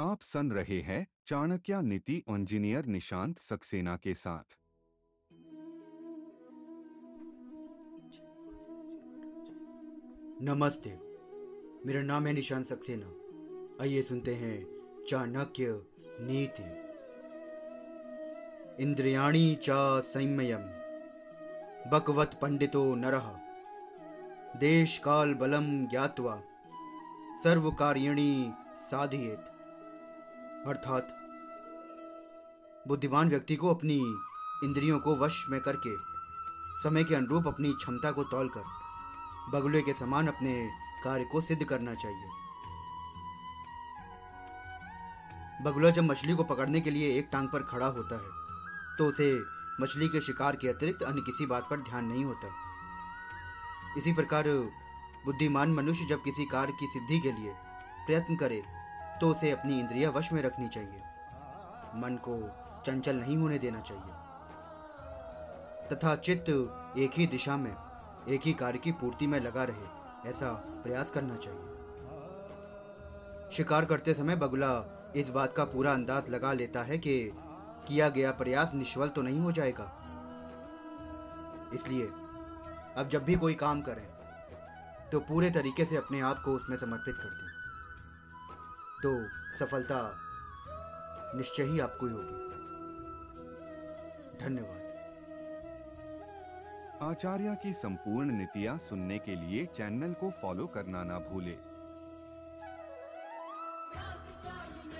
आप सुन रहे हैं चाणक्य नीति इंजीनियर निशांत सक्सेना के साथ। नमस्ते, मेरा नाम है निशांत सक्सेना। आइए सुनते हैं चाणक्य नीति। इंद्रियाणी च संयम बकवत पंडितो नरः। देश काल बलम ज्ञात्वा सर्व कार्यणी साधियेत। अर्थात बुद्धिमान व्यक्ति को अपनी इंद्रियों को वश में करके, समय के अनुरूप अपनी क्षमता को तौलकर बगुले के समान अपने कार्य को सिद्ध करना चाहिए। बगुला जब मछली को पकड़ने के लिए एक टांग पर खड़ा होता है तो उसे मछली के शिकार के अतिरिक्त अन्य किसी बात पर ध्यान नहीं होता। इसी प्रकार बुद्धिमान मनुष्य जब किसी कार्य की सिद्धि के लिए प्रयत्न करे तो उसे अपनी इंद्रिया वश में रखनी चाहिए। मन को चंचल नहीं होने देना चाहिए। तथा चित्त एक ही दिशा में, एक ही कार्य की पूर्ति में लगा रहे, ऐसा प्रयास करना चाहिए। शिकार करते समय बगुला इस बात का पूरा अंदाज लगा लेता है कि किया गया प्रयास निष्फल तो नहीं हो जाएगा। इसलिए, अब जब भी कोई काम करें तो पूरे तरीके से अपने आप को उसमें समर्पित कर दें तो सफलता निश्चय ही आपको ही होगी। धन्यवाद। आचार्य की संपूर्ण नीतियाँ सुनने के लिए चैनल को फॉलो करना ना भूले।